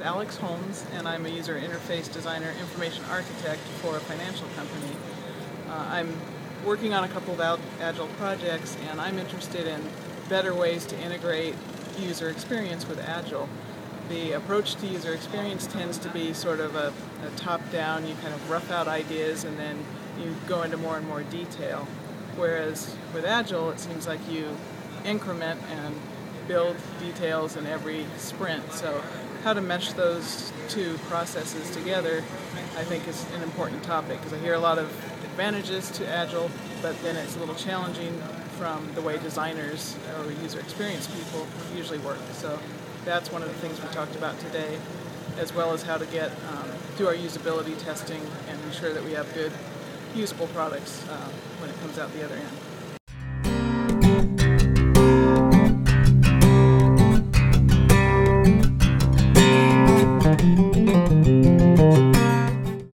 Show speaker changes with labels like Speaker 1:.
Speaker 1: Alix Holmes, and I'm a user interface designer, information architect for a financial company. Uh, I'm working on a couple of Agile projects, and I'm interested in better ways to integrate user experience with Agile. The approach to user experience tends to be sort of a, a top-down, you kind of rough out ideas and then you go into more and more detail. Whereas with Agile, it seems like you increment and build details in every sprint. So how to mesh those two processes together, I think is an important topic because I hear a lot of advantages to Agile, but then it's a little challenging from the way designers or user experience people usually work. So that's one of the things we talked about today, as well as how to get um, do our usability testing and ensure that we have good usable products uh, when it comes out the other end.